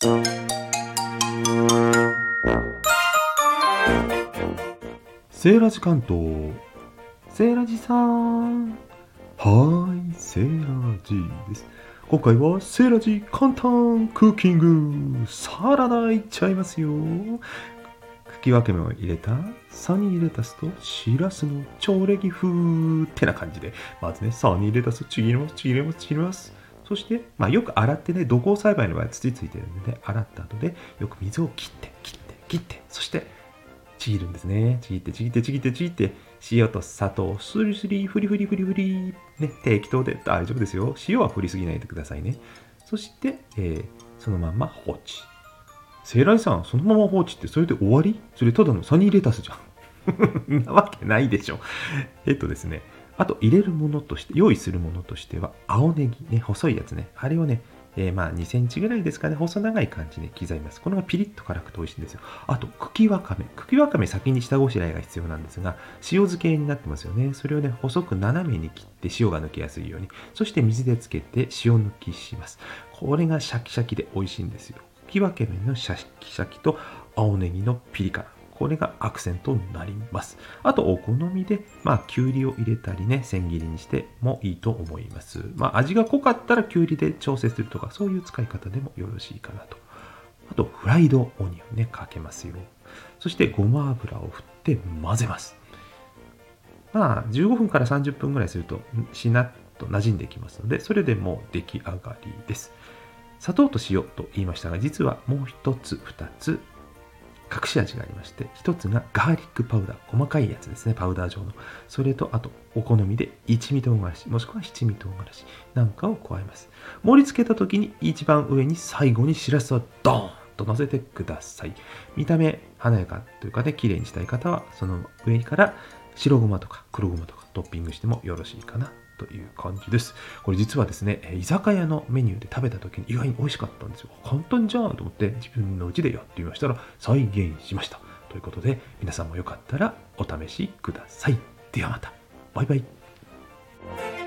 セーラジ関東。セーラジさん。はいセーラジです。今回はセーラジ簡単クッキングサラダいっちゃいますよ。茎分け目を入れたサニーレタスとシラスの超レギ風ってな感じで。まずねサニーレタスちぎりますちぎりますちぎります。そして、まあ、よく洗ってね、土耕栽培の場合は土ついてるんで、ね、洗った後でよく水を切って、切って、切って、そしてちぎるんですね。ちぎって、ちぎって、ちぎって、ちぎって、塩と砂糖、スリスリ、フリフリフリフリ、ね、適当で大丈夫ですよ。塩は振りすぎないでくださいね。そして、えーそのまま放置。セイライさん、そのまま放置ってそれで終わり？それただのサニーレタスじゃん。なわけないでしょ。えっとですね、あと入れるものとして、用意するものとしては、青ネギ、ね、細いやつね。あれをね、えーまあ2センチぐらいですかね、細長い感じで刻みます。このがピリッと辛くて美味しいんですよ。あと、茎わかめ。茎わかめ先に下ごしらえが必要なんですが、塩漬けになってますよね。それをね、細く斜めに切って塩が抜けやすいように。そして水でつけて塩抜きします。これがシャキシャキで美味しいんですよ。茎わけめのシャキシャキと青ネギのピリ辛。これがアクセントになります。あと、お好みで、まあ、きゅうりを入れたりね、千切りにしてもいいと思います。まあ、味が濃かったらきゅうりで調整するとか、そういう使い方でもよろしいかなと。あと、フライドオニオンね、かけますよ。そして、ごま油を振って混ぜます。まあ、15分から30分ぐらいすると、しなっと馴染んできますので、それでもう出来上がりです。砂糖と塩と言いましたが、実はもう一つ、二つ、隠し味がありまして、一つがガーリックパウダー、細かいやつですね、パウダー状の。それと、あと、お好みで一味唐辛子、もしくは七味唐辛子なんかを加えます。盛り付けた時に一番上に最後にしらすをドーンと乗せてください。見た目華やかというかね、綺麗にしたい方は、その上から白ごまとか黒ごまとかトッピングしてもよろしいかなという感じです。これ実はですね、居酒屋のメニューで食べた時に意外に美味しかったんですよ。簡単じゃんと思って自分の家でやってみましたら再現しました。ということで皆さんもよかったらお試しください。ではまた。バイバイ。